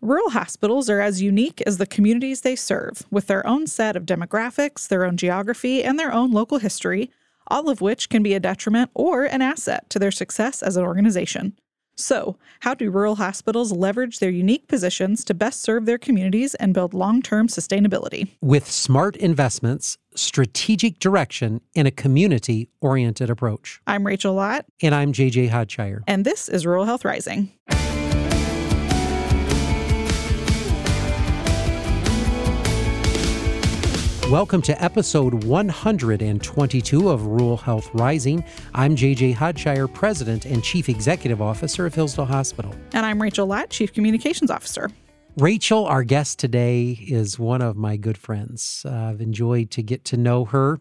Rural hospitals are as unique as the communities they serve, with their own set of demographics, their own geography, and their own local history, all of which can be a detriment or an asset to their success as an organization. So, how do rural hospitals leverage their unique positions to best serve their communities and build long term sustainability? With smart investments, strategic direction, and a community oriented approach. I'm Rachel Lott. And I'm JJ Hodshire. And this is Rural Health Rising. Welcome to episode 122 of Rural Health Rising. I'm JJ Hodshire, President and Chief Executive Officer of Hillsdale Hospital. And I'm Rachel Lott, Chief Communications Officer. Rachel, our guest today, is one of my good friends. Uh, I've enjoyed to get to know her.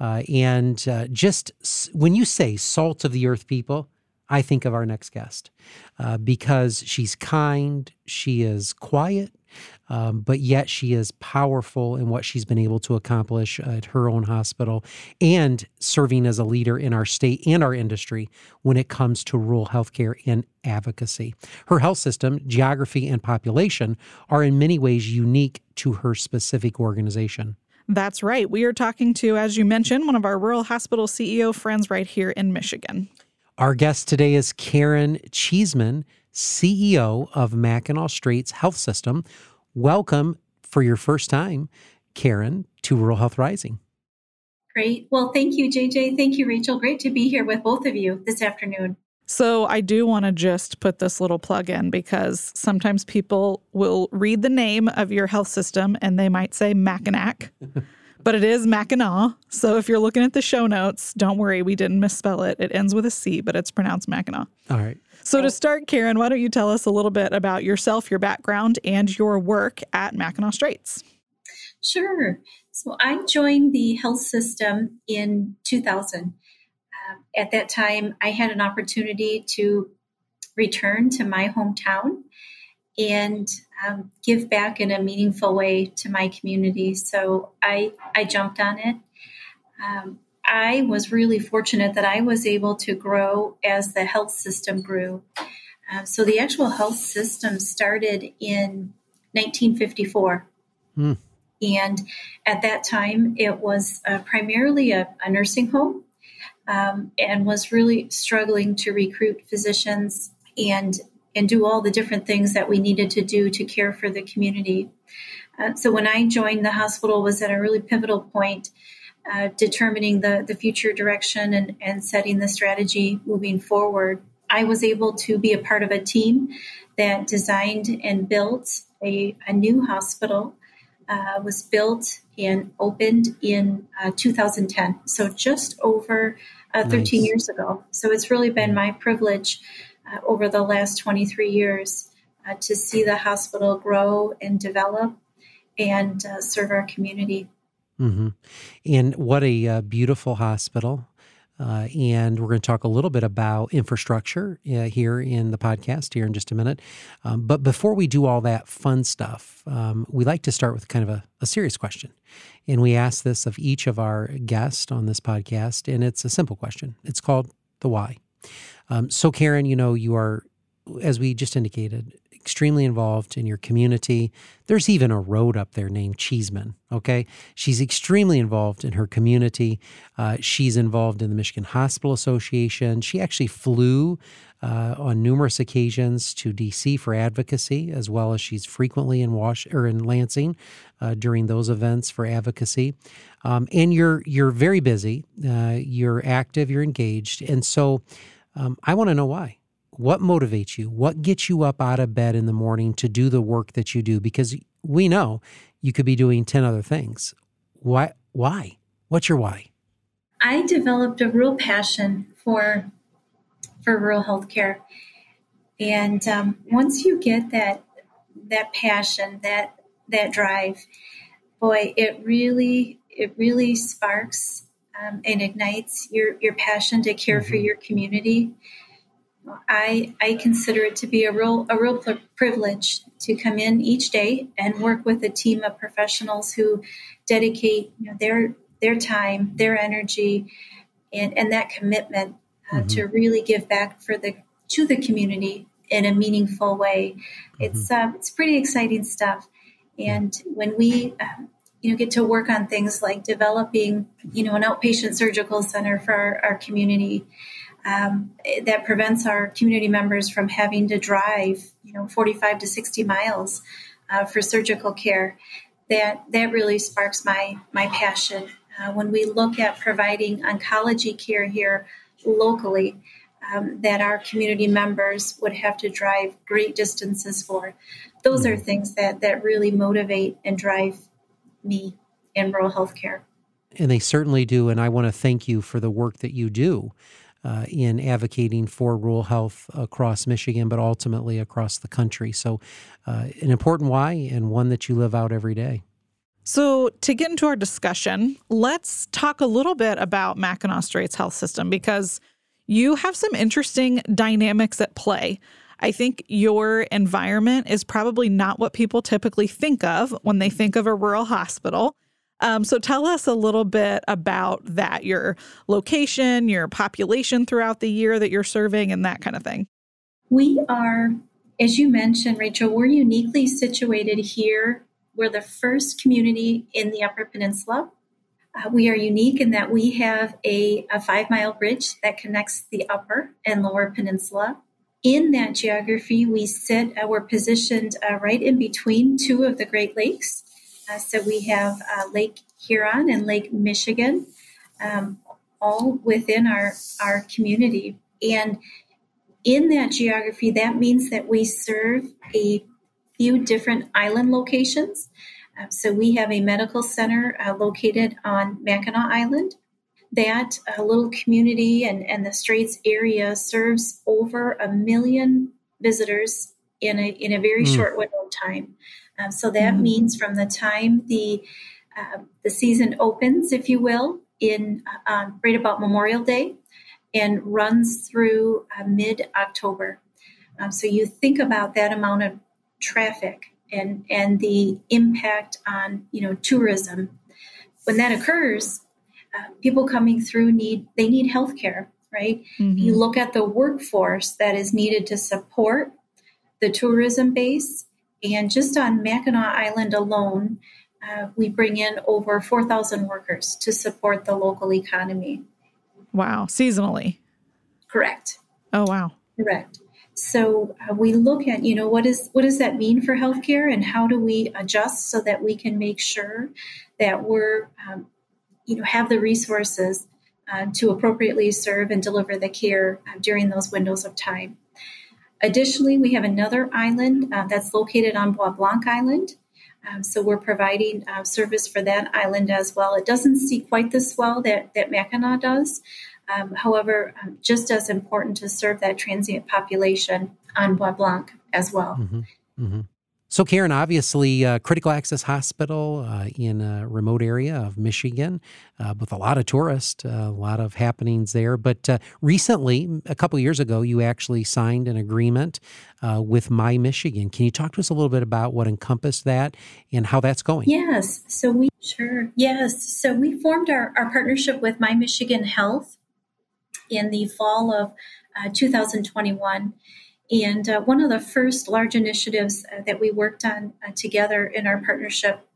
Uh, and uh, just when you say salt of the earth people, I think of our next guest uh, because she's kind, she is quiet, um, but yet she is powerful in what she's been able to accomplish at her own hospital and serving as a leader in our state and our industry when it comes to rural healthcare and advocacy. Her health system, geography, and population are in many ways unique to her specific organization. That's right. We are talking to, as you mentioned, one of our rural hospital CEO friends right here in Michigan. Our guest today is Karen Cheeseman, CEO of Mackinac Straits Health System. Welcome for your first time, Karen, to Rural Health Rising. Great. Well, thank you, JJ. Thank you, Rachel. Great to be here with both of you this afternoon. So, I do want to just put this little plug in because sometimes people will read the name of your health system and they might say Mackinac. but it is Mackinac. So if you're looking at the show notes, don't worry, we didn't misspell it. It ends with a C, but it's pronounced Mackinac. All right. So to start, Karen, why don't you tell us a little bit about yourself, your background, and your work at Mackinac Straits? Sure. So I joined the health system in 2000. Uh, at that time, I had an opportunity to return to my hometown and um, give back in a meaningful way to my community. So I, I jumped on it. Um, I was really fortunate that I was able to grow as the health system grew. Um, so the actual health system started in 1954. Hmm. And at that time, it was uh, primarily a, a, nursing home um, and was really struggling to recruit physicians and and do all the different things that we needed to do to care for the community. Uh, so when I joined, the hospital was at a really pivotal point, uh, determining the, the future direction and, and setting the strategy moving forward. I was able to be a part of a team that designed and built a, a new hospital. Uh, was built and opened in uh, 2010, so just over uh, 13 nice. years ago. So it's really been my privilege uh, over the last 23 years uh, to see the hospital grow and develop and uh, serve our community. Mm-hmm. And what a uh, beautiful hospital. Uh, and we're going to talk a little bit about infrastructure uh, here in the podcast here in just a minute. Um, but before we do all that fun stuff, um, we like to start with kind of a, a, serious question. And we ask this of each of our guests on this podcast. And it's a simple question it's called the why. Um, so, Karen, you know, you are, as we just indicated, extremely involved in your community. There's even a road up there named Cheeseman. Okay. She's extremely involved in her community. Uh, she's involved in the Michigan Hospital Association. She actually flew uh, on numerous occasions to DC for advocacy, as well as she's frequently in Wash or in Lansing uh, during those events for advocacy. Um, and you're you're very busy. Uh, you're active. You're engaged. And so, um, I want to know why. What motivates you? What gets you up out of bed in the morning to do the work that you do? Because we know you could be doing 10 other things. Why? Why? What's your why? I developed a real passion for for rural healthcare, and um, once you get that that passion, that that drive, boy, it really it really sparks um, and ignites your, your passion to care mm-hmm. for your community. I, I consider it to be a real a real privilege to come in each day and work with a team of professionals who dedicate you know, their their time, their energy, and, and that commitment uh, mm-hmm. to really give back for the to the community in a meaningful way. Mm-hmm. It's uh, it's pretty exciting stuff. And when we um, you know get to work on things like developing you know an outpatient surgical center for our, our community um, that prevents our community members from having to drive you know 45 to 60 miles uh, for surgical care that that really sparks my my passion uh, when we look at providing oncology care here locally um, that our community members would have to drive great distances for those are mm-hmm. things that that really motivate and drive me in rural healthcare. And they certainly do. And I want to thank you for the work that you do uh, in advocating for rural health across Michigan, but ultimately across the country. So, uh, an important why and one that you live out every day. So, to get into our discussion, let's talk a little bit about Mackinac Straits Health System because you have some interesting dynamics at play. I think your environment is probably not what people typically think of when they think of a rural hospital. Um, so tell us a little bit about that your location, your population throughout the year that you're serving, and that kind of thing. We are, as you mentioned, Rachel, we're uniquely situated here. We're the first community in the Upper Peninsula. Uh, we are unique in that we have a, a five mile bridge that connects the Upper and Lower Peninsula in that geography, we sit, uh, we're positioned uh, right in between two of the Great Lakes. Uh, so we have uh, Lake Huron and Lake Michigan, um, all within our, our community. And in that geography, that means that we serve a few different island locations. Uh, so we have a medical center uh, located on Mackinac Island that uh, little community and, and the Straits area serves over a million visitors in a, in a very mm. short window of time. Um, so that mm. means from the time the uh, the season opens, if you will, in uh, um, right about Memorial Day, and runs through uh, mid October. Um, so you think about that amount of traffic and and the impact on you know tourism when that occurs people coming through need they need health care right mm-hmm. you look at the workforce that is needed to support the tourism base and just on mackinac island alone uh, we bring in over 4000 workers to support the local economy. Wow seasonally. Correct. Oh wow. Correct. So uh, we look at you know what is what does that mean for healthcare and how do we adjust so that we can make sure that we're um, you know have the resources uh, to appropriately serve and deliver the care uh, during those windows of time. Additionally, we have another island uh, that's located on Bois Blanc Island. Um, so we're providing uh, service for that island as well. It doesn't see quite the swell that, that Mackinac does. Um, however, um, just as important to serve that transient population on Bois Blanc as well. Mm-hmm. Mm-hmm. So, Karen, obviously, uh, critical access hospital uh, in a remote area of Michigan uh, with a lot of tourists, uh, a lot of happenings there. But uh, recently, a couple years ago, you actually signed an agreement uh, with My Michigan. Can you talk to us a little bit about what encompassed that and how that's going? Yes. So, we sure. Yes. So, we formed our, our partnership with My Michigan Health in the fall of 2021. And uh, one of the first large initiatives uh, that we worked on uh, together in our partnership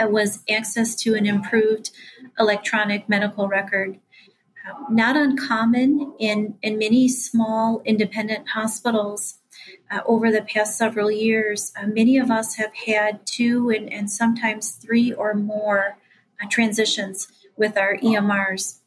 uh, was access to an improved electronic medical record. Uh, not uncommon in, in many small independent hospitals uh, over the past several years. many of us have had two and, and sometimes three or more transitions with our EMRs.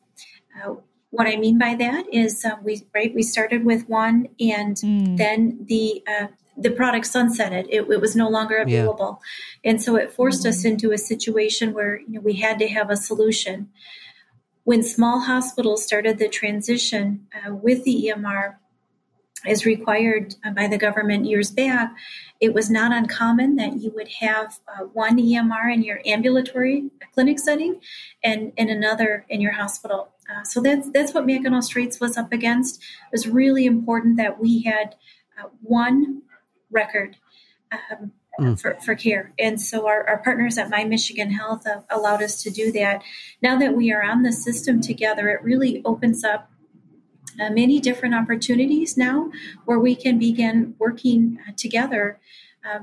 What I mean by that is uh, we right we started with one, and mm. then the uh, the product sunsetted. It, it, was no longer available, yeah. and so it forced mm-hmm. us into a situation where you know, we had to have a solution. When small hospitals started the transition uh, with the EMR, as required uh, by the government years back, it was not uncommon that you would have uh, one EMR in your ambulatory clinic setting and, and another in your hospital. Uh, so that's that's what Mackinac Straits was up against. It was really important that we had uh, one record um, mm. for, for care, and so our, our partners at My Michigan Health uh, allowed us to do that. Now that we are on the system together, it really opens up uh, many different opportunities now where we can begin working uh, together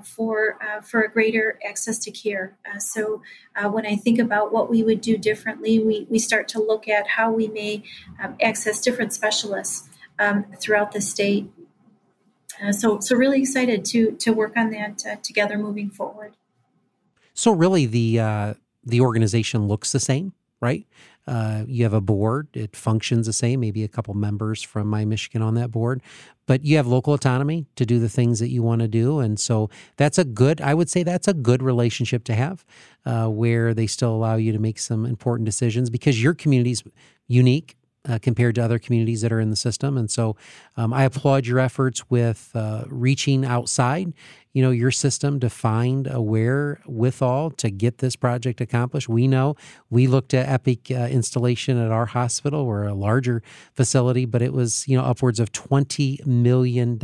for uh, for a greater access to care. Uh, so uh, when I think about what we would do differently, we, we start to look at how we may um, access different specialists um, throughout the state. Uh, so so really excited to to work on that uh, together moving forward. So really, the the organization looks the same, right? Uh, you have a board, it functions the same, maybe a couple members from My Michigan on that board, but you have local autonomy to do the things that you want to do. And so that's a good, I would say that's a good relationship to have uh, where they still allow you to make some important decisions because your community's unique uh, compared to other communities that are in the system. And so um, I applaud your efforts with uh, reaching outside, you know, your system to find a wherewithal to get this project accomplished. We know we looked at Epic uh, installation at our hospital or a larger facility, but it was, you know, upwards of $20 million.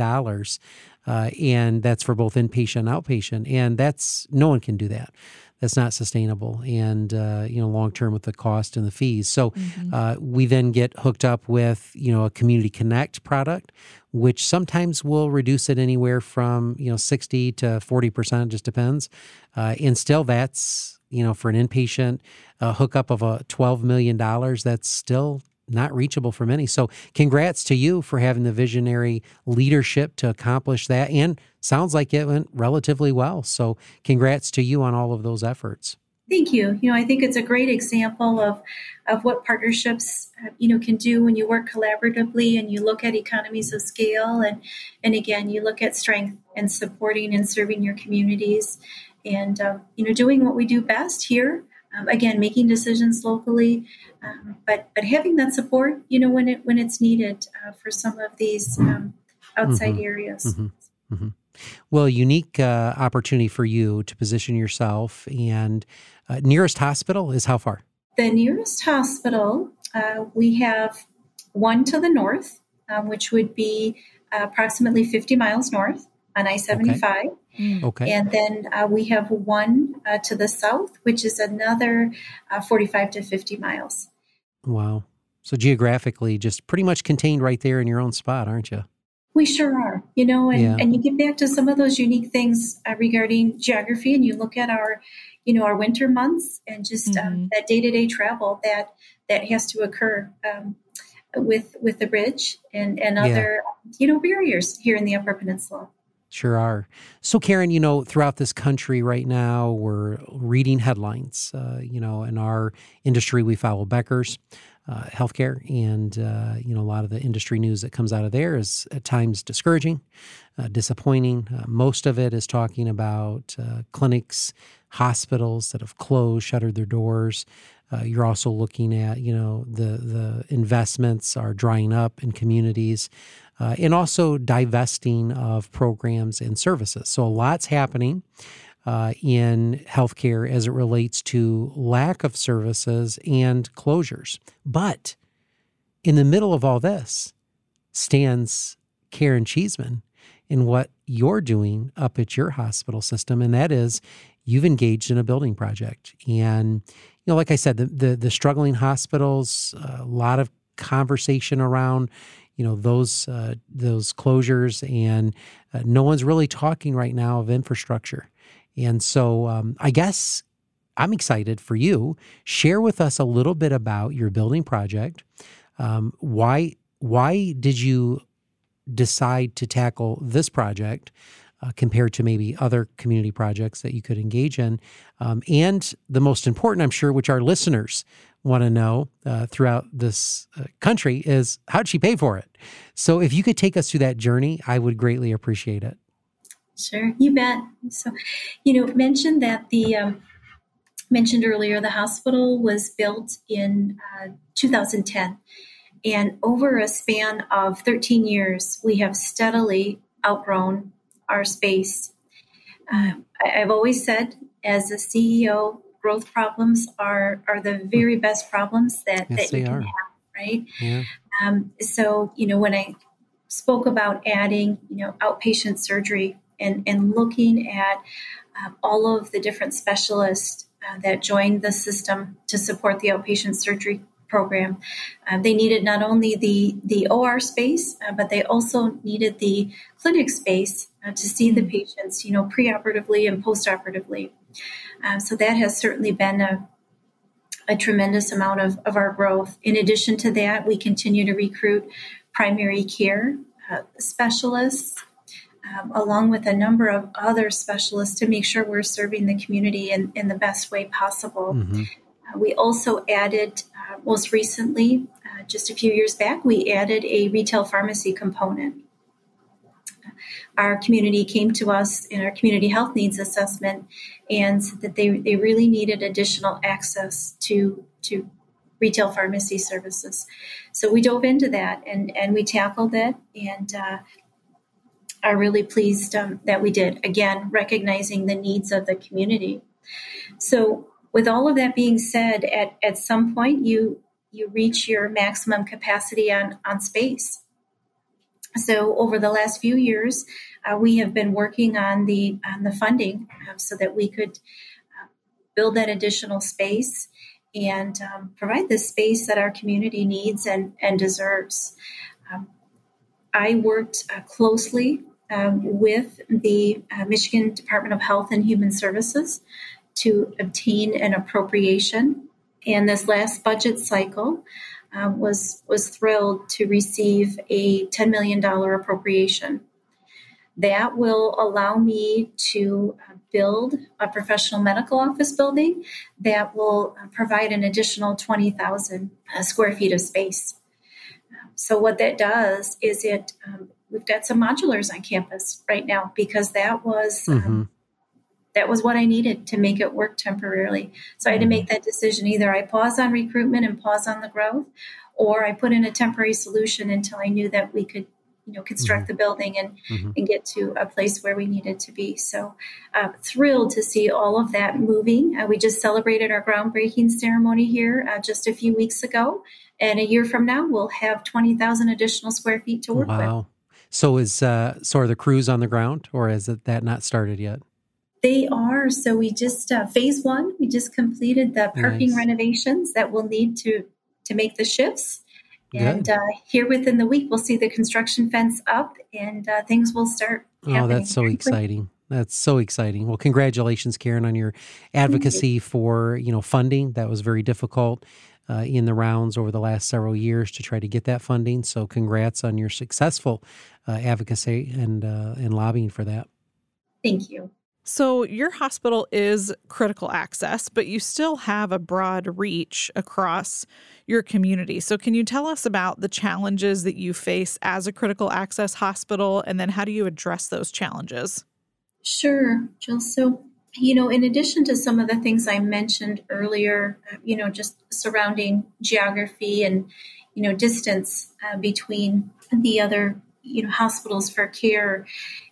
Uh, and that's for both inpatient and outpatient. And that's no one can do that that's not sustainable. And uh, you know long term with the cost and the fees. So mm-hmm. uh, we then get hooked up with you know a community connect product which sometimes will reduce it anywhere from you know 60 to 40 percent just depends. Uh, and still that's you know for an inpatient uh, hookup of a 12 million dollars that's still not reachable for many. So, congrats to you for having the visionary leadership to accomplish that. And sounds like it went relatively well. So, congrats to you on all of those efforts. Thank you. You know, I think it's a great example of of what partnerships uh, you know can do when you work collaboratively and you look at economies of scale and and again you look at strength and supporting and serving your communities and uh, you know doing what we do best here um, again, making decisions locally, um, but but having that support, you know, when it when it's needed uh, for some of these um, outside mm-hmm. areas. Mm-hmm. Mm-hmm. Well, unique uh, opportunity for you to position yourself, and uh, nearest hospital is how far? The nearest hospital uh, we have one to the north, um, which would be approximately 50 miles north on I 75. Okay. Mm. Okay. And then uh, we have one uh, to the south, which is another uh, 45 to 50 miles. Wow. So geographically, just pretty much contained right there in your own spot, aren't you? We sure are, you know, and, yeah. and you get back to some of those unique things uh, regarding geography, and you look at our, you know, our winter months and just um, mm-hmm. um, that day to day travel that that has to occur um, with with the bridge and and other yeah. you know barriers here in the Upper Peninsula. Sure are. So, Karen, you know, throughout this country right now, we're reading headlines. Uh, you know, in our industry, we follow Becker's uh, healthcare, and uh, you know, a lot of the industry news that comes out of there is at times discouraging, uh, disappointing. Uh, most of it is talking about uh, clinics, hospitals that have closed, shuttered their doors. You're also looking at, you know, the the investments are drying up in communities uh, and also divesting of programs and services. So a lot's happening uh, in healthcare as it relates to lack of services and closures. But in the middle of all this stands Karen Cheeseman in what you're doing up at your hospital system, and that is you've engaged in a building project. And you know, like I said, the the, the struggling hospitals, a lot of conversation around you know those uh, those closures, and uh, no one's really talking right now of infrastructure. And so, um, I guess I'm excited for you. Share with us a little bit about your building project. Um, why why did you decide to tackle this project? Uh, compared to maybe other community projects that you could engage in. Um, and the most important, I'm sure, which our listeners want to know uh, throughout this uh, country is how'd she pay for it? So if you could take us through that journey, I would greatly appreciate it. Sure, you bet. So, you know, mentioned that the um, mentioned earlier the hospital was built in uh, 2010, and over a span of 13 years, we have steadily outgrown our space. Uh, I've always said, as a CEO, growth problems are are the very best problems that, yes, that you can are. have, right? Yeah. Um, so you know when I spoke about adding you know outpatient surgery and and looking at uh, all of the different specialists uh, that joined the system to support the outpatient surgery program. Uh, they needed not only the, the OR space, uh, but they also needed the clinic space uh, to see the patients, you know, preoperatively and postoperatively. Um, so that has certainly been a, a tremendous amount of, of our growth. In addition to that, we continue to recruit primary care uh, specialists. Um, along with a number of other specialists to make sure we're serving the community in, in the best way possible. Mm-hmm. Uh, we also added, uh, most recently, uh, just a few years back, we added a retail pharmacy component. Our community came to us in our community health needs assessment and that they, they really needed additional access to, to retail pharmacy services. So we dove into that and, and we tackled it and uh, are really pleased um, that we did. Again, recognizing the needs of the community. So with all of that being said, at, at some point you you reach your maximum capacity on, on space. So over the last few years, uh, we have been working on the on the funding um, so that we could uh, build that additional space and um, provide the space that our community needs and, and deserves. Um, I worked uh, closely um, with the uh, Michigan Department of Health and Human Services to obtain an appropriation. And this last budget cycle um, was was thrilled to receive a $10 million appropriation. That will allow me to uh, build a professional medical office building that will uh, provide an additional 20,000 uh, square feet of space. So, what that does is it, um, we've got some modulars on campus right now because that was. Um, mm-hmm that was what I needed to make it work temporarily. So I had to make mm-hmm. that decision. Either I pause on recruitment and pause on the growth, or I put in a temporary solution until I knew that we could, you know, construct mm-hmm. the building and mm-hmm. and get to a place where we needed to be. So uh, thrilled to see all of that moving. Uh, we just celebrated our groundbreaking ceremony here uh, just a few weeks ago, and a year from now we'll have twenty thousand additional square feet to work with. wow. with. So is uh, so are the crews on the ground, or is it, that not started yet? They are. So we just uh, phase one. We just completed the parking nice. renovations that we'll need to to make the shifts. And uh, here within the week, we'll see the construction fence up, and uh, things will start. Oh, that's so exciting! That's so exciting. Well, congratulations, Karen, on your advocacy you. for you know funding. That was very difficult. Uh, in the rounds over the last several years to try to get that funding. So, congrats on your successful uh, advocacy and uh, and lobbying for that. Thank you. So, your hospital is critical access, but you still have a broad reach across your community. So, can you tell us about the challenges that you face as a critical access hospital, and then how do you address those challenges? Sure, Jill. So, you know, in addition to some of the things I mentioned earlier, uh, you know, just surrounding geography and, you know, distance uh, between the other you know hospitals for care.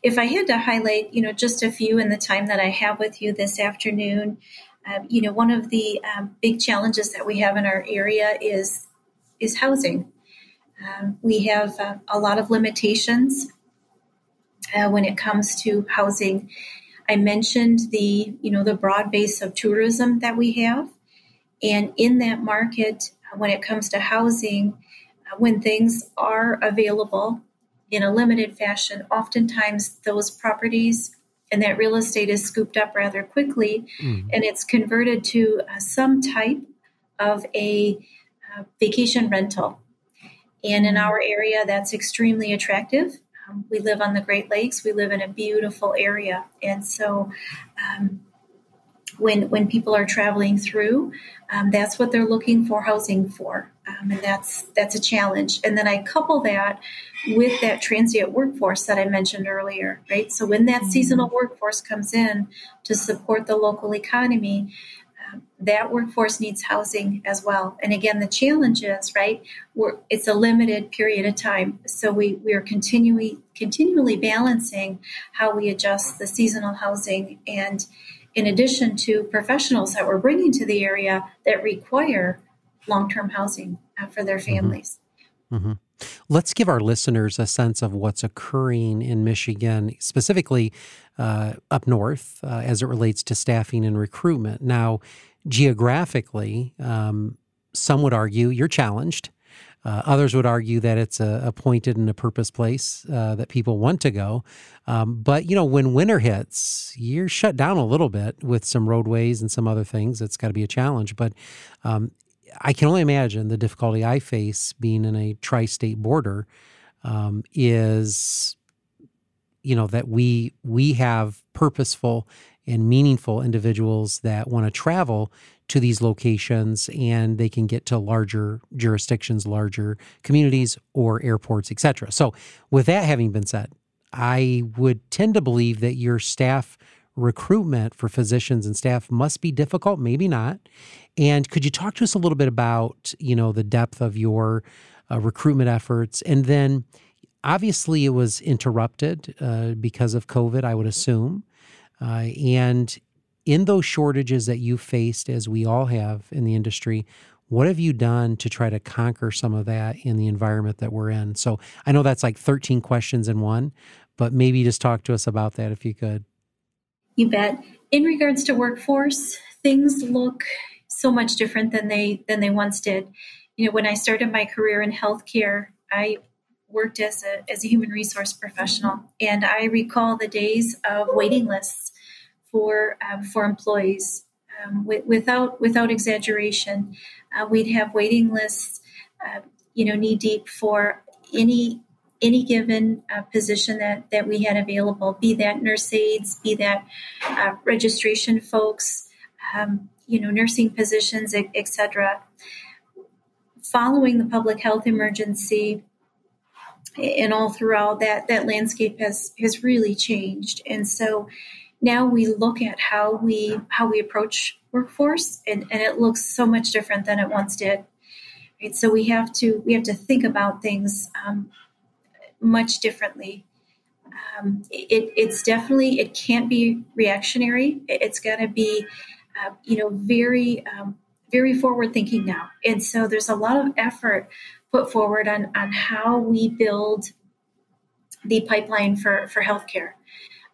If i had to highlight you know just a few in the time that i have with you this afternoon um, you know one of the um, big challenges that we have in our area is is housing. Um, we have uh, a lot of limitations uh, when it comes to housing. I mentioned the you know the broad base of tourism that we have. And in that market when it comes to housing uh, when things are available in a limited fashion, oftentimes those properties and that real estate is scooped up rather quickly mm. and it's converted to uh, some type of a uh, vacation rental. And in mm. our area, that's extremely attractive. Um, we live on the Great Lakes, we live in a beautiful area. And so, um, when when people are traveling through, um, that's what they're looking for housing for, um, and that's that's a challenge. And then I couple that with that transient workforce that I mentioned earlier, right? So when that mm-hmm. seasonal workforce comes in to support the local economy, um, that workforce needs housing as well. And again, the challenge is right. We're, it's a limited period of time, so we we are continually continually balancing how we adjust the seasonal housing and in addition to professionals that we're bringing to the area that require long term housing uh, for their mm-hmm. families. Mm-hmm. Let's give our listeners a sense of what's occurring in Michigan, specifically uh, up north, uh, as it relates to staffing and recruitment. Now, geographically, um, some would argue you're challenged. Uh, others would argue that it's a, a pointed and a purpose place uh, that people want to go. Um, but you know, when winter hits, you're shut down a little bit with some roadways and some other things. It's got to be a challenge. But um, I can only imagine the difficulty I face being in a tri-state border um, is, you know, that we we have purposeful and meaningful individuals that want to travel to these locations and they can get to larger jurisdictions, larger communities or airports, etc. So, with that having been said, I would tend to believe that your staff recruitment for physicians and staff must be difficult, maybe not. And could you talk to us a little bit about, you know, the depth of your uh, recruitment efforts and then obviously it was interrupted uh, because of COVID, I would assume. Uh, and in those shortages that you faced, as we all have in the industry, what have you done to try to conquer some of that in the environment that we're in? So I know that's like 13 questions in one, but maybe just talk to us about that if you could. You bet. In regards to workforce, things look so much different than they than they once did. You know, when I started my career in healthcare, I worked as a as a human resource professional, and I recall the days of waiting lists for um, for employees. Um, without without exaggeration, uh, we'd have waiting lists, uh, you know, knee deep for any any given uh, position that that we had available. Be that nurse aides, be that uh, registration folks, um, you know, nursing positions, etc. Following the public health emergency, and all throughout that that landscape has has really changed, and so now we look at how we how we approach workforce and, and it looks so much different than it once did right so we have to we have to think about things um, much differently. Um, it, it's definitely it can't be reactionary. It's got to be uh, you know very um, very forward thinking now. And so there's a lot of effort put forward on on how we build the pipeline for for healthcare.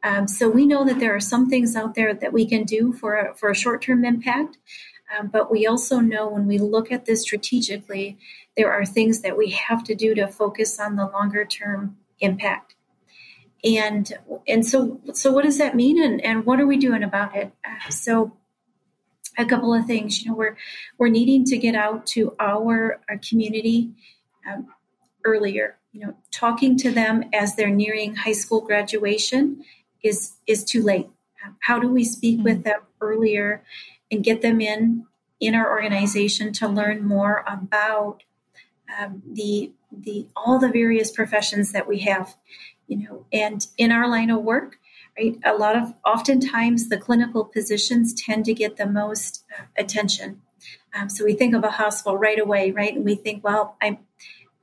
Um, so we know that there are some things out there that we can do for a, for a short term impact. Um, but we also know when we look at this strategically, there are things that we have to do to focus on the longer term impact. And and so so what does that mean, and, and what are we doing about it? Uh, so a couple of things. You know, we're we're needing to get out to our, our community um, earlier. You know, talking to them as they're nearing high school graduation is is too late. How do we speak mm-hmm. with them earlier and get them in in our organization to learn more about um, the the all the various professions that we have, you know, and in our line of work, right? A lot of oftentimes the clinical positions tend to get the most uh, attention. Um, so we think of a hospital right away, right? And we think, well, I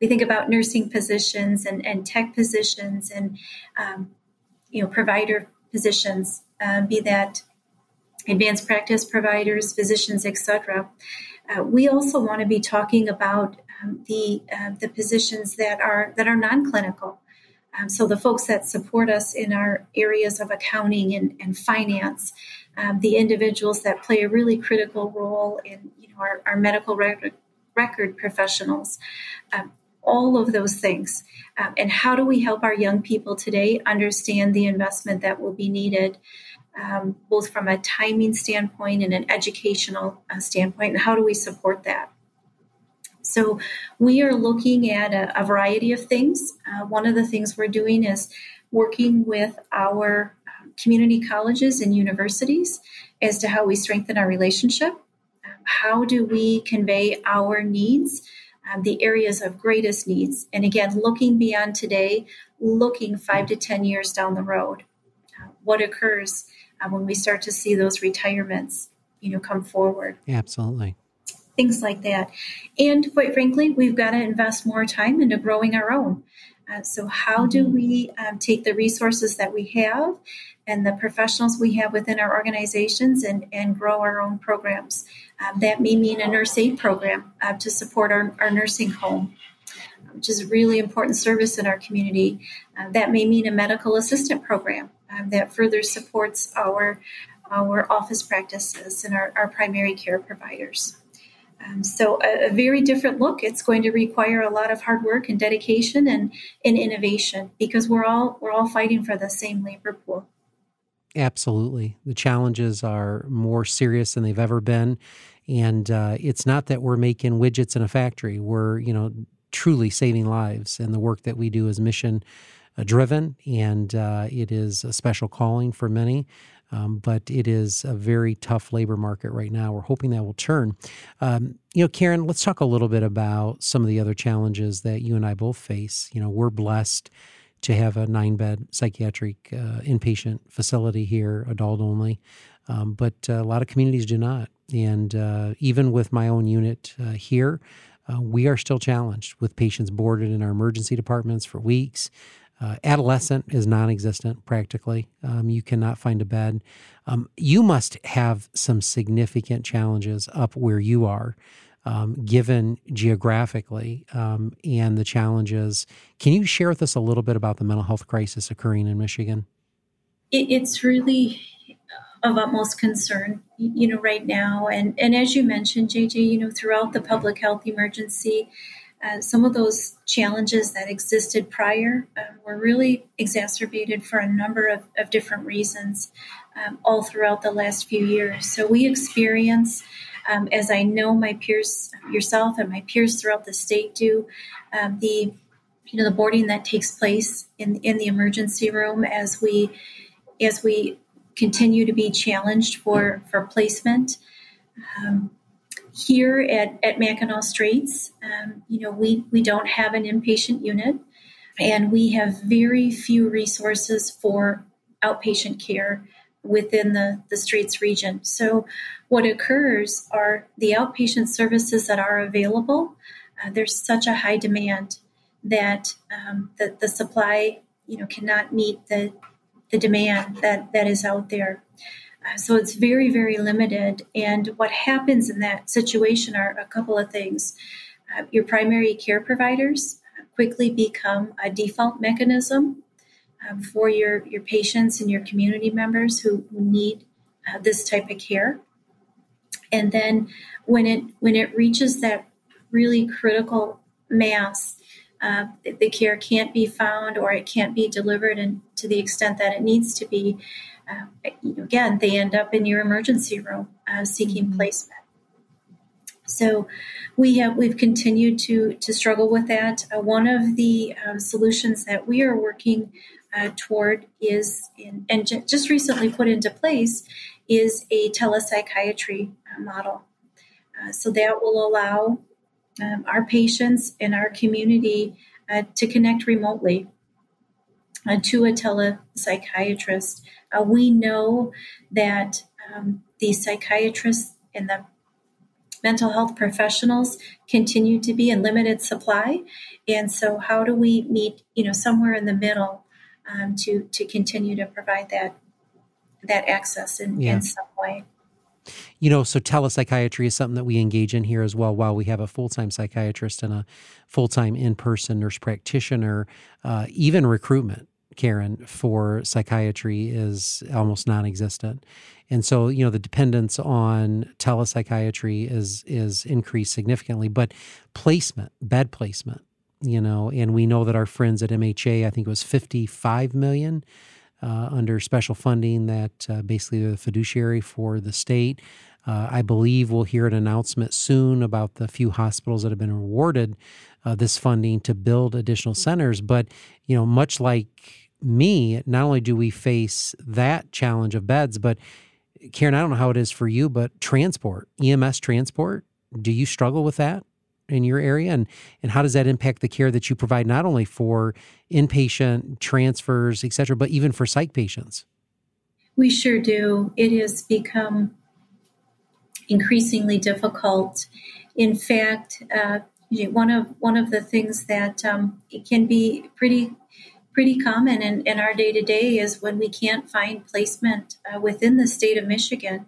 we think about nursing positions and, and tech positions and um, you know provider positions, um, be that advanced practice providers, physicians, etc. Uh, we also want to be talking about um, the uh, the positions that are that are non-clinical. Um, so the folks that support us in our areas of accounting and, and finance, um, the individuals that play a really critical role in you know our, our medical record, record professionals. Um, all of those things. Um, and how do we help our young people today understand the investment that will be needed, both from a timing standpoint and an educational uh, standpoint? And how do we support that? So, we are looking at a, a variety of things. Uh, one of the things we're doing is working with our um, community colleges and universities as to how we strengthen our relationship. How do we convey our needs um, the areas of greatest needs. And again, looking beyond today, looking five to 10 years down the road. Uh, what occurs uh, when we start to see those retirements, you know, come forward? Absolutely. Things like that. And quite frankly, we've got to invest more time into growing our own. Uh, so, how do mm-hmm. we um, take the resources that we have and the professionals we have within our organizations and, and grow our own programs? Um, that may mean a nurse aid program uh, to support our, our nursing home, which is a really important service in our community. Uh, that may mean a medical assistant program um, that further supports our, our office practices and our, our primary care providers. Um, so a, a, very different look. It's going to require a lot of hard work and dedication and, and innovation because we're all we're all fighting for the same labor pool. Absolutely, the challenges are more serious than they've ever been, and uh, it's not that we're making widgets in a factory. We're you know truly saving lives, and the work that we do is mission uh, driven, and uh, it is a special calling for many. Um, but it is a very tough labor market right now. We're hoping that will turn. Um, you know, Karen, let's talk a little bit about some of the other challenges that you and I both face. You know, we're blessed to have a nine bed psychiatric uh, inpatient facility here, adult only, um, but uh, a lot of communities do not. And uh, even with my own unit uh, here, uh, we are still challenged with patients boarded in our emergency departments for weeks. Uh, adolescent is non existent practically. Um, you cannot find a bed. Um, you must have some significant challenges up where you are, um, given geographically um, and the challenges. Can you share with us a little bit about the mental health crisis occurring in Michigan? It, it's really of utmost concern, you know, right now. And, and as you mentioned, JJ, you know, throughout the public health emergency, uh, some of those challenges that existed prior um, were really exacerbated for a number of, of different reasons um, all throughout the last few years. So we experience, um, as I know my peers, yourself and my peers throughout the state do, um, the you know the boarding that takes place in in the emergency room as we as we continue to be challenged for for placement. Um, here at, at Mackinac Straits, um, you know, we, we don't have an inpatient unit and we have very few resources for outpatient care within the, the Straits region. So, what occurs are the outpatient services that are available, uh, there's such a high demand that um, the, the supply you know cannot meet the, the demand that, that is out there. Uh, so it's very, very limited. And what happens in that situation are a couple of things. Uh, your primary care providers quickly become a default mechanism um, for your, your patients and your community members who, who need uh, this type of care. And then when it when it reaches that really critical mass, uh, the, the care can't be found or it can't be delivered and to the extent that it needs to be uh, again, they end up in your emergency room uh, seeking mm-hmm. placement. So we have we've continued to to struggle with that. Uh, one of the um, solutions that we are working uh, toward is in, and j- just recently put into place is a telepsychiatry uh, model. Uh, so that will allow um, our patients and our community to connect remotely to a telepsychiatrist uh, we know that um, the psychiatrists and the mental health professionals continue to be in limited supply, and so how do we meet, you know, somewhere in the middle um, to to continue to provide that that access in, yeah. in some way? You know, so telepsychiatry is something that we engage in here as well. While we have a full time psychiatrist and a full time in person nurse practitioner, uh, even recruitment Karen, for psychiatry is almost non-existent, and so you know the dependence on telepsychiatry is is increased significantly. But placement, bed placement, you know, and we know that our friends at MHA, I think it was fifty-five million. Uh, under special funding, that uh, basically the fiduciary for the state. Uh, I believe we'll hear an announcement soon about the few hospitals that have been awarded uh, this funding to build additional centers. But you know, much like me, not only do we face that challenge of beds, but Karen, I don't know how it is for you, but transport, EMS transport, do you struggle with that in your area? And, and how does that impact the care that you provide, not only for inpatient transfers, et cetera, but even for psych patients? We sure do. It has become increasingly difficult. In fact, uh, one of one of the things that um, it can be pretty pretty common in, in our day to day is when we can't find placement uh, within the state of Michigan,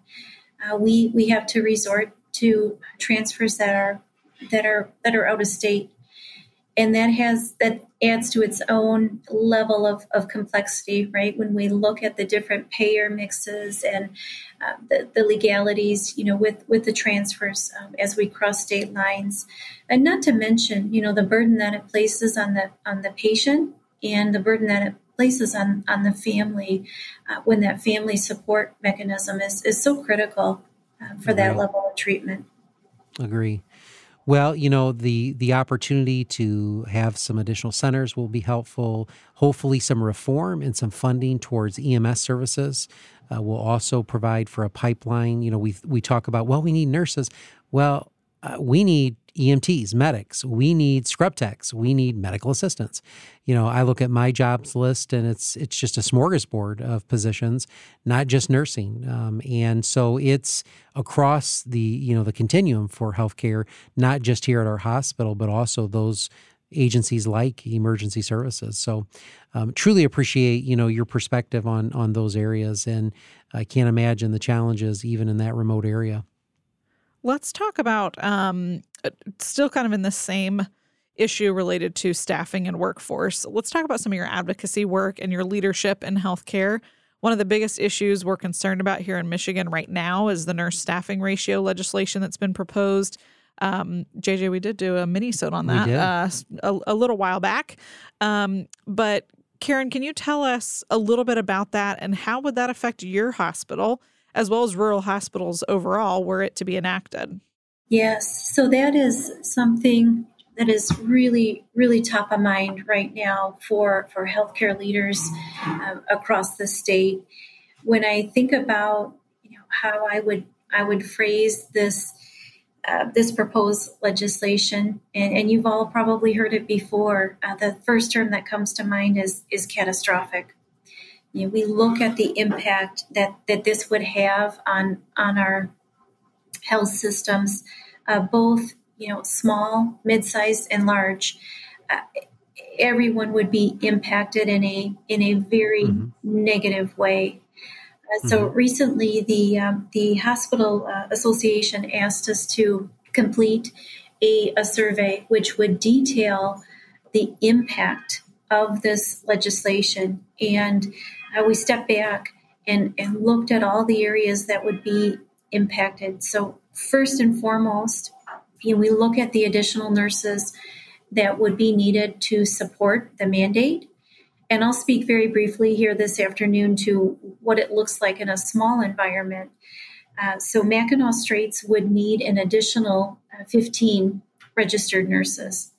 uh, we we have to resort to transfers that are that are that are out of state. and that has that adds to its own level of, of complexity right when we look at the different payer mixes and uh, the, the legalities you know with with the transfers um, as we cross state lines and not to mention you know the burden that it places on the on the patient and the burden that it places on on the family uh, when that family support mechanism is is so critical uh, for that level of treatment agree well, you know, the the opportunity to have some additional centers will be helpful. Hopefully, some reform and some funding towards EMS services uh, will also provide for a pipeline. You know, we we talk about well, we need nurses. Well, uh, we need EMTs, medics. We need scrub techs. We need medical assistants. You know, I look at my jobs list, and it's it's just a smorgasbord of positions, not just nursing. Um, and so it's across the you know the continuum for healthcare, not just here at our hospital, but also those agencies like emergency services. So, um, truly appreciate you know your perspective on on those areas, and I can't imagine the challenges even in that remote area. Let's talk about um, uh, still kind of in the same issue related to staffing and workforce. Let's talk about some of your advocacy work and your leadership in healthcare. One of the biggest issues we're concerned about here in Michigan right now is the nurse staffing ratio legislation that's been proposed. Um, JJ, we did do a mini on that uh, a, a, little while back. Um, but Karen, can you tell us a little bit about that and how would that affect your hospital as well as rural hospitals overall were it to be enacted? Yes, so that is something that is really, really top of mind right now for, for healthcare leaders uh, across the state. When I think about you know, how I would I would phrase this uh, this proposed legislation, and, and, you've all probably heard it before. Uh, the first term that comes to mind is is catastrophic. You know, we look at the impact that that this would have on on our health systems, uh, both you know small, mid-sized, and large. Uh, everyone would be impacted in a in a very mm-hmm. negative way. Uh, so mm-hmm. recently, the um, the hospital uh, association asked us to complete a, a survey which would detail the impact of this legislation and uh, we stepped back and, and looked at all the areas that would be impacted. So, first and foremost, you know, we look at the additional nurses that would be needed to support the mandate. And I'll speak very briefly here this afternoon to what it looks like in a small environment. Uh, so, Mackinac Straits would need an additional uh, 15 registered nurses.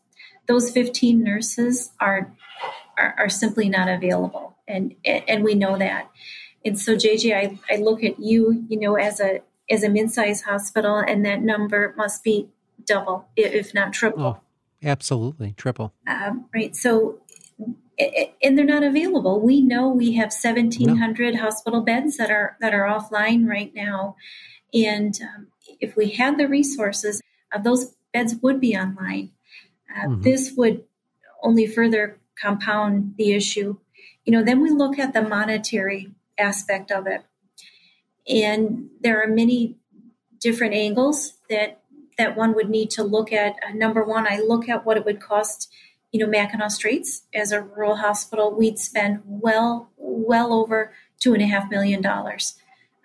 Those 15 nurses are, are, are simply not available and and we know that. And so, JJ, I, I look at you, you know, as a as a mid-sized hospital, and that number must be double, if not triple. Oh, absolutely, triple. Um, right. So, and they're not available. We know we have 1,700 no. hospital beds that are that are offline right now, and um, if we had the resources, uh, those beds would be online. Uh, mm-hmm. This would only further compound the issue you know, then we look at the monetary aspect of it. And there are many different angles that that one would need to look at. Uh, number one, I look at what it would cost, you know, Mackinac Straits as a rural hospital. We'd spend well, well over two and a half million dollars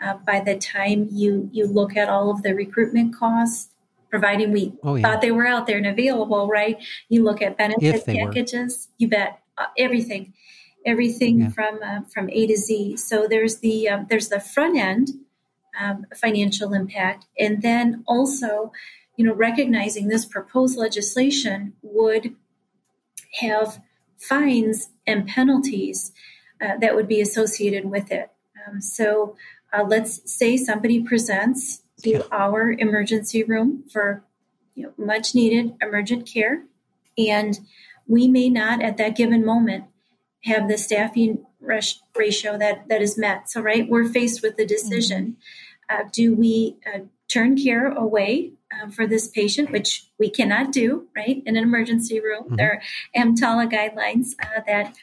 uh, by the time you you look at all of the recruitment costs. Providing we oh, yeah. thought they were out there and available, right? You look at benefit packages, were. you bet uh, everything everything yeah. from uh, from A to Z. So there's the um, there's the front end um, financial impact, and then also, you know, recognizing this proposed legislation would have fines and penalties uh, that would be associated with it. Um, so uh, let's say somebody presents to yeah. our emergency room for you know, much needed emergent care, and we may not at that given moment have the staffing ratio that, that is met. So, right, we're faced with the decision uh, do we uh, turn care away uh, for this patient, which we cannot do, right, in an emergency room? Mm-hmm. There are EMTALA guidelines uh, that,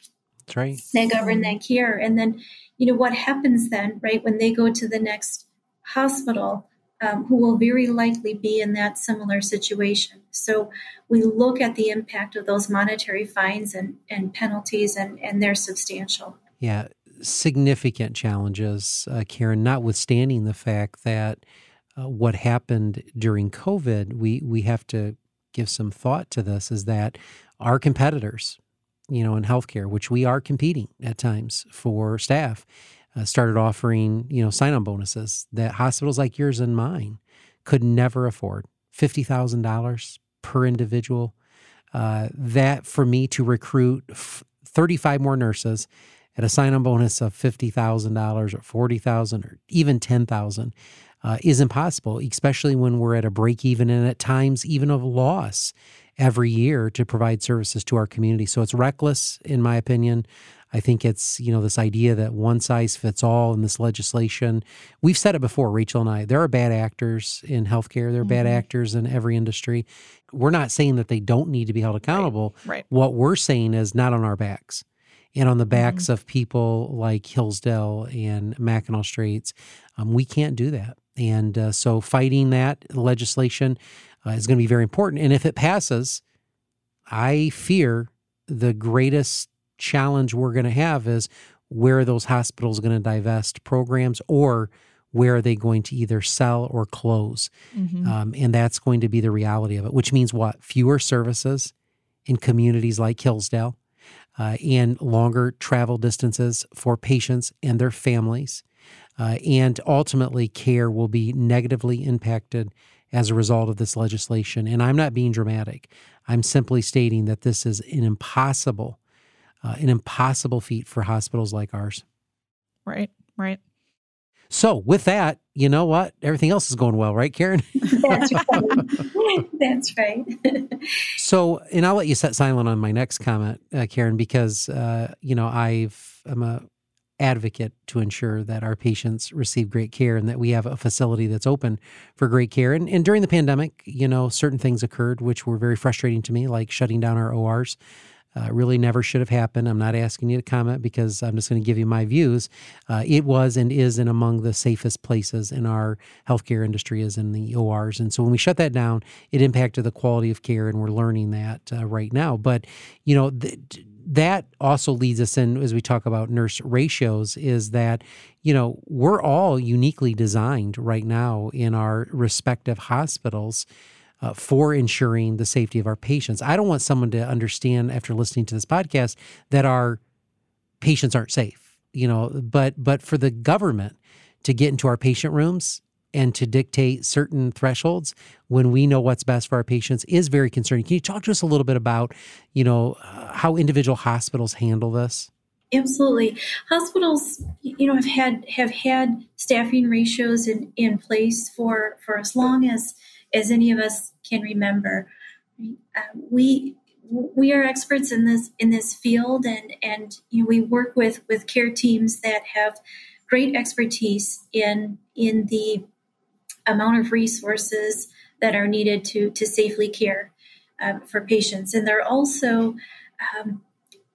right. that govern that care. And then, you know, what happens then, right, when they go to the next hospital? Um, who will very likely be in that similar situation. So we look at the impact of those monetary fines and, and penalties, and, and they're substantial. Yeah, significant challenges, uh, Karen, notwithstanding the fact that uh, what happened during COVID, we, we have to give some thought to this is that our competitors, you know, in healthcare, which we are competing at times for staff, uh, started offering, you know, sign on bonuses that hospitals like yours and mine could never afford $50,000 per individual. Uh, that for me to recruit f- 35 more nurses at a sign on bonus of $50,000 or 40,000 or even 10,000 uh, is impossible, especially when we're at a break even and at times even of loss every year to provide services to our community. So it's reckless, in my opinion. I think it's, you know, this idea that one size fits all in this legislation. We've said it before, Rachel and I. There are bad actors in healthcare, there are mm-hmm. bad actors in every industry. We're not saying that they don't need to be held accountable. Right. right. What we're saying is not on our backs and on the backs mm-hmm. of people like Hillsdale and Mackinac Straits. Um, we can't do that. And uh, so fighting that legislation uh, is going to be very important. And if it passes, I fear the greatest challenge we're going to have is where are those hospitals going to divest programs or where are they going to either sell or close? Mm-hmm. Um, and that's going to be the reality of it, which means what? Fewer services in communities like Hillsdale uh, and longer travel distances for patients and their families. Uh, and ultimately, care will be negatively impacted as a result of this legislation. And I'm not being dramatic. I'm simply stating that this is an impossible uh, an impossible feat for hospitals like ours. Right, right. So, with that, you know what? Everything else is going well, right, Karen? That's right. That's right. so, and I'll let you set silent on my next comment, uh, Karen, because uh, you know I've I'm a advocate to ensure that our patients receive great care and that we have a facility that's open for great care. And, and during the pandemic, you know, certain things occurred which were very frustrating to me, like shutting down our ORs uh, really never should have happened. I'm not asking you to comment because I'm just going to give you my views. Uh, it was and is and among the safest places in our healthcare industry is in the ORs. And so when we shut that down, it impacted the quality of care, and we're learning that uh, right now. But you know. Th- that also leads us in as we talk about nurse ratios is that you know we're all uniquely designed right now in our respective hospitals uh, for ensuring the safety of our patients. I don't want someone to understand after listening to this podcast that our patients aren't safe, you know, but but for the government to get into our patient rooms and to dictate certain thresholds when we know what's best for our patients is very concerning. Can you talk to us a little bit about, you know, uh, how individual hospitals handle this? Absolutely. Hospitals, you know, have had have had staffing ratios in, in place for for as long as as any of us can remember. Uh, we we are experts in this in this field, and and you know, we work with with care teams that have great expertise in in the amount of resources that are needed to to safely care um, for patients, and they're also um,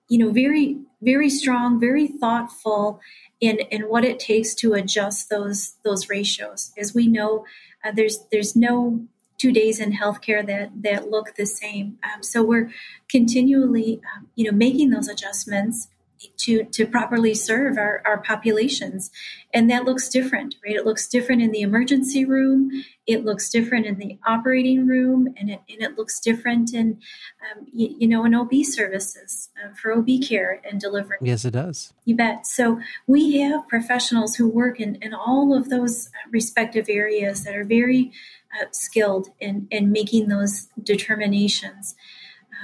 you know very very strong, very thoughtful in in what it takes to adjust those those ratios. As we know, uh, there's there's no two days in healthcare that that look the same. Um, so we're continually, um, you know, making those adjustments to to properly serve our, our populations. And that looks different right? It looks different in the emergency room. It looks different in the operating room. And it, and it looks different in um, you, you, know in ob services uh, for ob care and delivery. Yes it does. You bet. So we have professionals who work in, in all of those respective areas that are very uh, skilled in, in making those determinations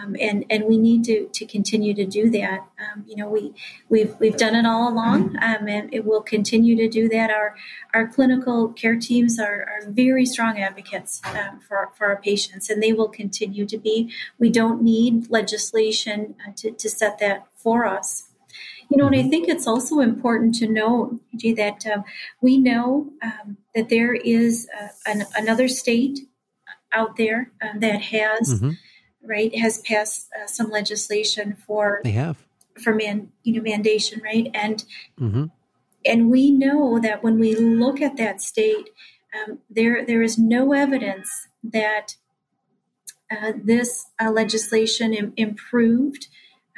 um, and and we need to to continue to do that. Um, you know, we we've we've done it all along, um, and it will continue to do that. Our our clinical care teams are, are very strong advocates um, for for our patients, and they will continue to be. We don't need legislation uh, to to set that for us. You know, and I mm-hmm. think it's also important to know that uh, we know um, that there is uh, an, another state out there uh, that has. Mm-hmm right, has passed uh, some legislation for they have for man you know mandation, right, and mm-hmm. and we know that when we look at that state, um, there there is no evidence that uh, this uh, legislation Im- improved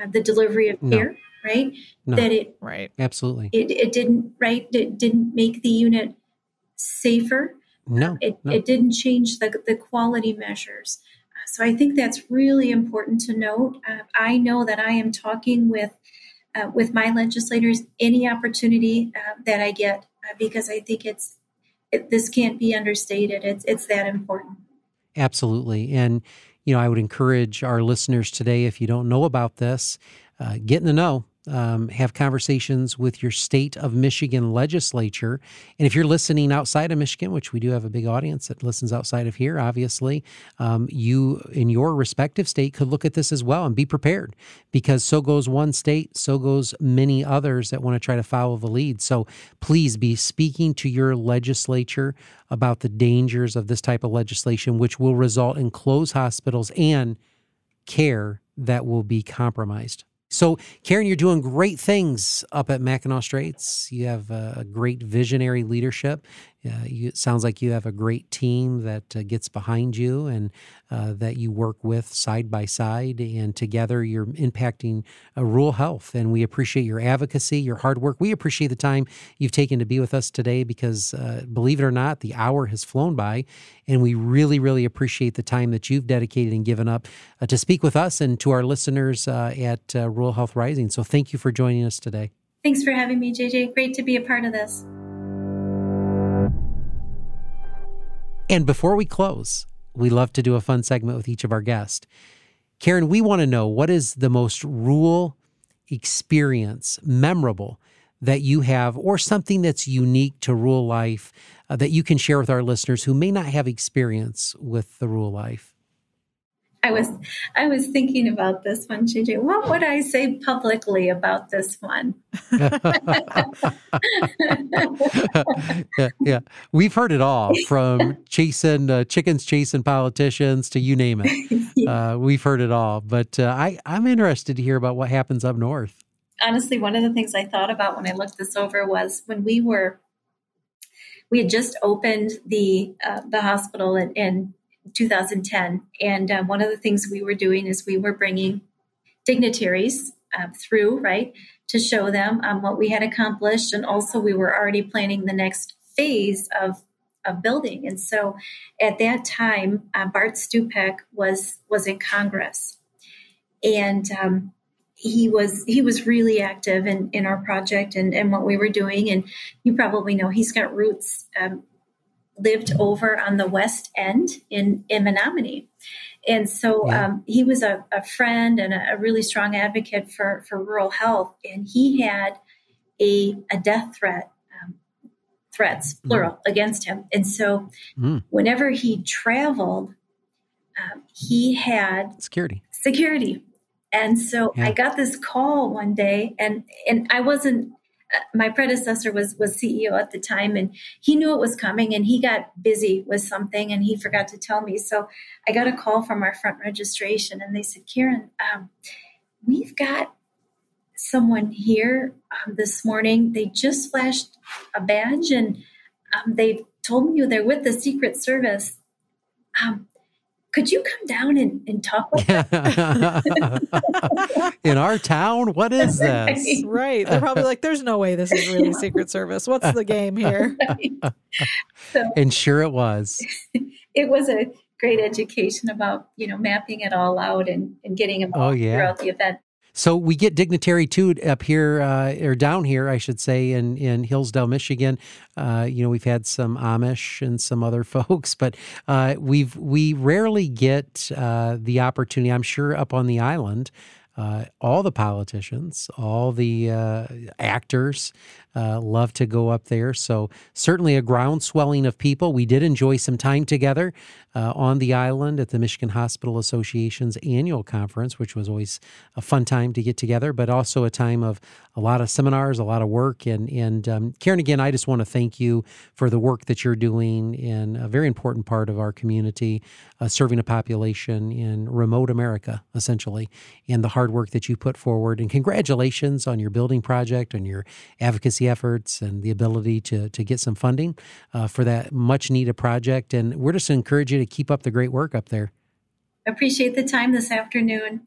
uh, the delivery of No. care. Right? No. That it Right. Absolutely. it, it didn't right it didn't make the unit safer No. it, no. it didn't change the, the quality measures Uh, so i think that's really important to note uh, i know that i am talking with uh, with my legislators any opportunity uh, that i get uh, because i think it's it, this can't be understated it's it's that important Absolutely. And, you know, I would encourage our listeners today, if you don't know about this, uh, get in the know. Um, have conversations with your state of Michigan legislature. And if you're listening outside of Michigan, which we do have a big audience that listens outside of here, obviously, um, you in your respective state could look at this as well and be prepared because so goes one state, so goes many others that want to try to follow the lead. So please be speaking to your legislature about the dangers of this type of legislation, which will result in closed hospitals and care that will be compromised. So, Karen, you're doing great things up at Mackinac Straits. You have a, great visionary leadership. You, it sounds like you have a great team that uh, gets behind you and uh, that you work with side by side, and together you're impacting uh, rural health. And we appreciate your advocacy, your hard work. We appreciate the time you've taken to be with us today because, uh, believe it or not, the hour has flown by, and we really, really appreciate the time that you've dedicated and given up uh, to speak with us and to our listeners at Rural Health Rising. So, thank you for joining us today. thanks for having me jj great to be a part of this And before we close, we love to do a fun segment with each of our guests. Karen, we want to know what is the most rural experience, memorable, that you have, or something that's unique to rural life uh, that you can share with our listeners who may not have experience with the rural life. I was I was thinking about this one, JJ. What would I say publicly about this one? yeah, yeah, we've heard it all from chasing uh, chickens, chasing politicians to you name it. Uh, we've heard it all, but uh, I I'm interested to hear about what happens up north. Honestly, one of the things I thought about when I looked this over was when we were we had just opened the uh, the hospital in, in 2010, and um, one of the things we were doing is we were bringing dignitaries uh, through right to show them um, what we had accomplished, and also we were already planning the next phase of of building. And so, at that time, uh, Bart Stupak was was in Congress, and um, he was he was really active in, in our project and, and what we were doing. And you probably know he's got roots um, lived over on the west end in in Menominee. And so Yeah. um, he was a, a friend and a, a really strong advocate for, for rural health. And he had a, a death threat, um, threats, plural, against him. And so Mm. whenever he traveled, um, he had Security. security. And so Yeah. I got this call one day, and and I wasn't. Uh, My predecessor was was CEO at the time, and he knew it was coming, and he got busy with something, and he forgot to tell me. So I got a call from our front registration, and they said, "Karen, um, we've got someone here um, this morning. They just flashed a badge, and um, they told me they're with the Secret Service. Um, could you come down and, and talk with In our town, what is this? Right. They're probably like, there's no way this is really Secret Service. What's the game here? so And sure it was. it was a great education about you know mapping it all out and, and getting them Oh, yeah. throughout the event. So we get dignitary too up here, uh, or down here, I should say, in in Hillsdale, Michigan. Uh, you know, we've had some Amish and some other folks, but uh, we've we rarely get uh, the opportunity. I'm sure up on the island, uh, all the politicians, all the uh, actors uh, love to go up there. So certainly a groundswelling of people. We did enjoy some time together uh, on the island at the Michigan Hospital Association's annual conference, which was always a fun time to get together, but also a time of a lot of seminars, a lot of work. And and um, Karen, again, I just want to thank you for the work that you're doing in a very important part of our community, uh, serving a population in remote America, essentially, and the hard work that you put forward. And congratulations on your building project, on your advocacy efforts, and the ability to, to get some funding uh, for that much needed project. And we're just encourage you to keep up the great work up there. Appreciate the time this afternoon.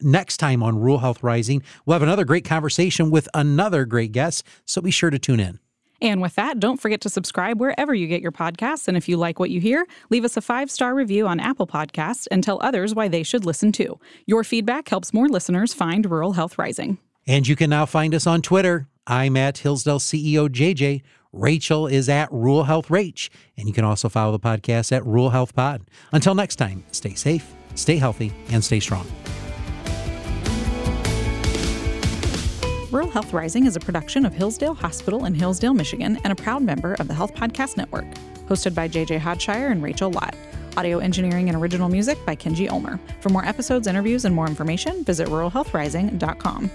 Next time on Rural Health Rising, we'll have another great conversation with another great guest. So be sure to tune in. And with that, don't forget to subscribe wherever you get your podcasts. And if you like what you hear, leave us a five star review on Apple Podcasts and tell others why they should listen too. Your feedback helps more listeners find Rural Health Rising. And you can now find us on Twitter. I'm at Hillsdale CEO JJ. Rachel is at Rural Health Rach. And you can also follow the podcast at Rural Health Pod. Until next time, stay safe, stay healthy, and stay strong. Rural Health Rising is a production of Hillsdale Hospital in Hillsdale, Michigan, and a proud member of the Health Podcast Network. Hosted by JJ Hodshire and Rachel Lott. Audio engineering and original music by Kenji Ulmer. For more episodes, interviews, and more information, visit ruralhealthrising.com.